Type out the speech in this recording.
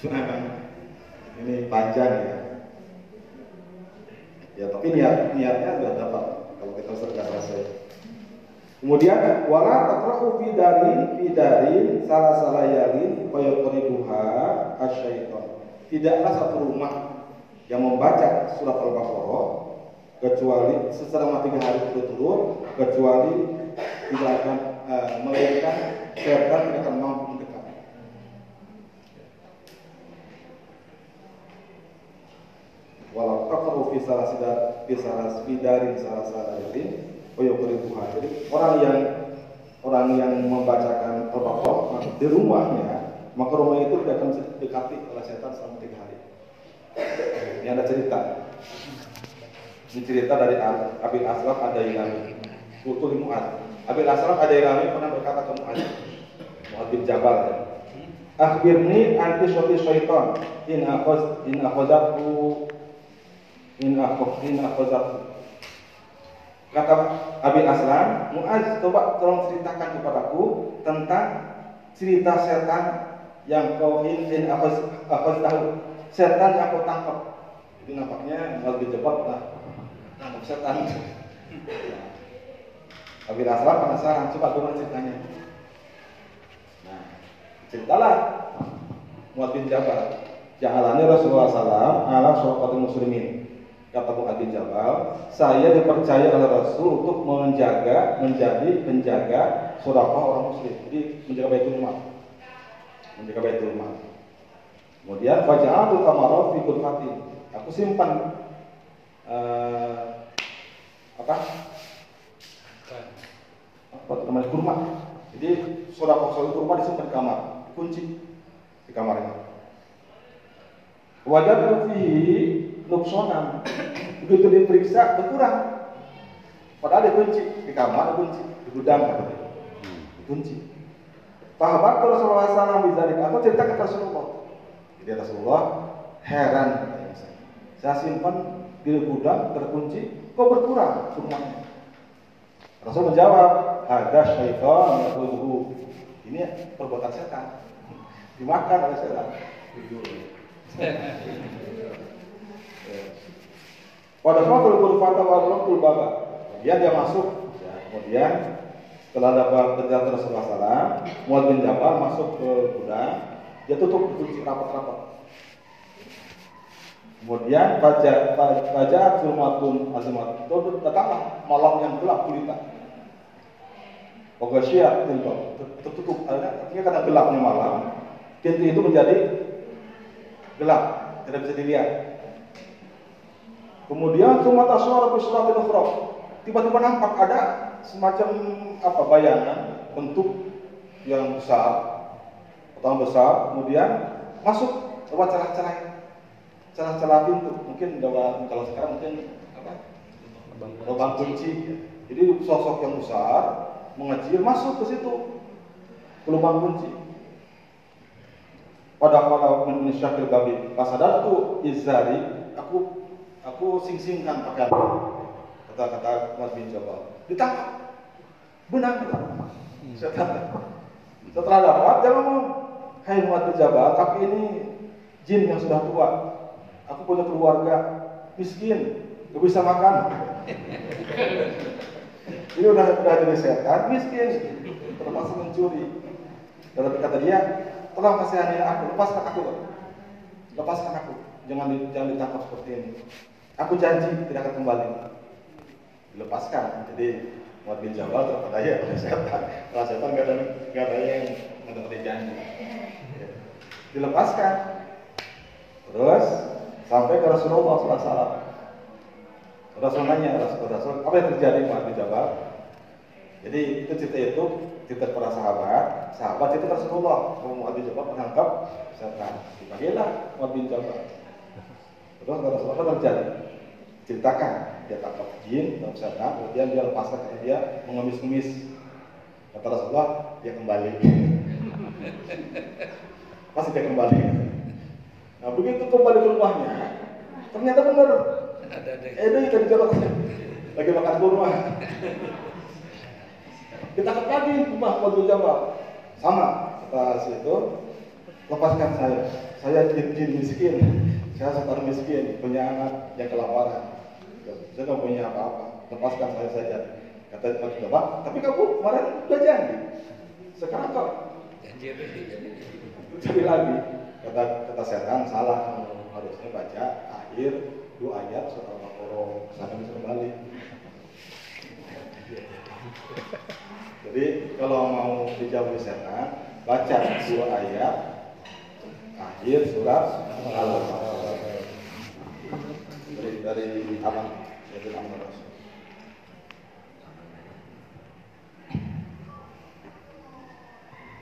ini panjang ya. Ya tapi niat niatnya sudah dapat kalau kita sudah selesai. Kemudian wala takrahu fi dari fi dari salah salah yalin fayaqribuha asyaiton. Tidaklah satu rumah yang membaca surat Al-Baqarah kecuali secara tiga hari berturut-turut kecuali tidak akan uh, melainkan setan tidak akan mampu fi salah sidar fi salah bidarin salah salah yalin Tuhan. Jadi orang yang orang yang membacakan Al-Baqarah di rumahnya, maka rumah itu tidak akan didekati oleh setan selama tiga hari. Ini ada cerita. Ini cerita dari Abil Asraf ada ilami. Kutul Mu'ad. Abil Asraf ada ilami pernah berkata ke Mu'ad. Mu'ad bin Jabal. Akhbirni anti syaitan in akhoz in akhozatku in akhoz in Kata Abi Aslam, Muaz, coba tolong ceritakan kepadaku tentang cerita setan yang kau apa apa tahu. Setan yang kau tangkap. Itu nampaknya lebih cepat lah. Tangkap setan. Abi Aslam penasaran, coba gimana ceritanya. Nah, ceritalah Muaz bin Jabal. Jahalani Rasulullah SAW ala syuraqatul muslimin kata Abi Jabal, saya dipercaya oleh Rasul untuk menjaga, menjadi penjaga surafah orang muslim. Jadi menjaga baitul mal. Menjaga baitul mal. Kemudian faja'atu tamara fi ghurfati. Aku simpan uh, apa? Apa namanya kurma. Jadi surafah soal kurma disimpan di kamar, kunci di kamarnya. Wajah fihi nuksonan begitu diperiksa berkurang. Padahal dikunci di kamar dikunci di gudang katanya dikunci Sahabat Rasulullah SAW bisa aku cerita ke Rasulullah. Jadi Rasulullah heran. Saya simpan di gudang terkunci kok berkurang semuanya Rasul menjawab ada syaitan yakuluhu ini perbuatan setan. Dimakan oleh setan Pada fatul kurfata wa rokul baba. Kemudian dia masuk. Ya, kemudian setelah dapat kejar Rasulullah SAW, Muad bin Jabal masuk ke gudang, dia tutup kunci rapat-rapat. Kemudian baca baca filmatun azimat itu datanglah malam yang gelap gulita. Ogasia pintu tertutup artinya karena gelapnya malam, pintu itu menjadi gelap, tidak bisa dilihat. Kemudian sumat suara bisratil ukhra. Tiba-tiba nampak ada semacam apa bayangan bentuk yang besar atau besar kemudian masuk lewat celah-celah celah-celah pintu. Mungkin kalau sekarang mungkin apa lubang kunci. Jadi sosok yang besar mengecil masuk ke situ ke lubang kunci. Pada kalau menyakil babi. Pas ada tuh izari aku Aku sing-singkan pakaian kata-kata Mas bin Jabal. Ditangkap. Benar benar. Setan. Setelah dapat dia ngomong, Hai Muhammad bin Jabal, tapi ini jin yang sudah tua. Aku punya keluarga miskin, gak bisa makan. ini udah udah jadi setan, miskin, termasuk mencuri. Tetapi kata dia, tolong kasihani aku, lepaskan aku, lepaskan aku, jangan jangan ditangkap seperti ini. Aku janji tidak akan kembali. Dilepaskan. Jadi Muad bin Jabal terpedaya oleh setan. Kalau setan nggak ada nggak ada yang menepati janji. Dilepaskan. Terus sampai ke Rasulullah SAW. Rasul nanya, Rasul, Rasul, apa yang terjadi Muad bin Jabal? Jadi itu cerita itu cerita para sahabat, sahabat itu Rasulullah. Muad bin Jabal menangkap setan, dipanggillah Muad bin Jabal. Terus Rasulullah apa terjadi? ceritakan. Dia tangkap jin dalam setan kemudian dia lepaskan karena dia mengemis-ngemis. Kata Rasulullah dia kembali. Pasti dia kembali. Nah begitu kembali ke rumahnya ternyata benar. Edo itu di lagi makan kurma. Kita lagi rumah Abu Jabal sama kata situ lepaskan saya. Saya jin, jin miskin, saya setan miskin, punya anak yang kelaparan. Saya nggak punya apa-apa, lepaskan saya saja. Kata Pak Pak, tapi kamu kemarin udah janji. Sekarang kok jadi lagi. Kata kata setan salah harusnya baca akhir dua ayat surah Al-Baqarah sampai bisa kembali. Jadi kalau mau dijauhi setan, baca dua ayat akhir surat Al-Baqarah. Dari dari apa? Dari Amr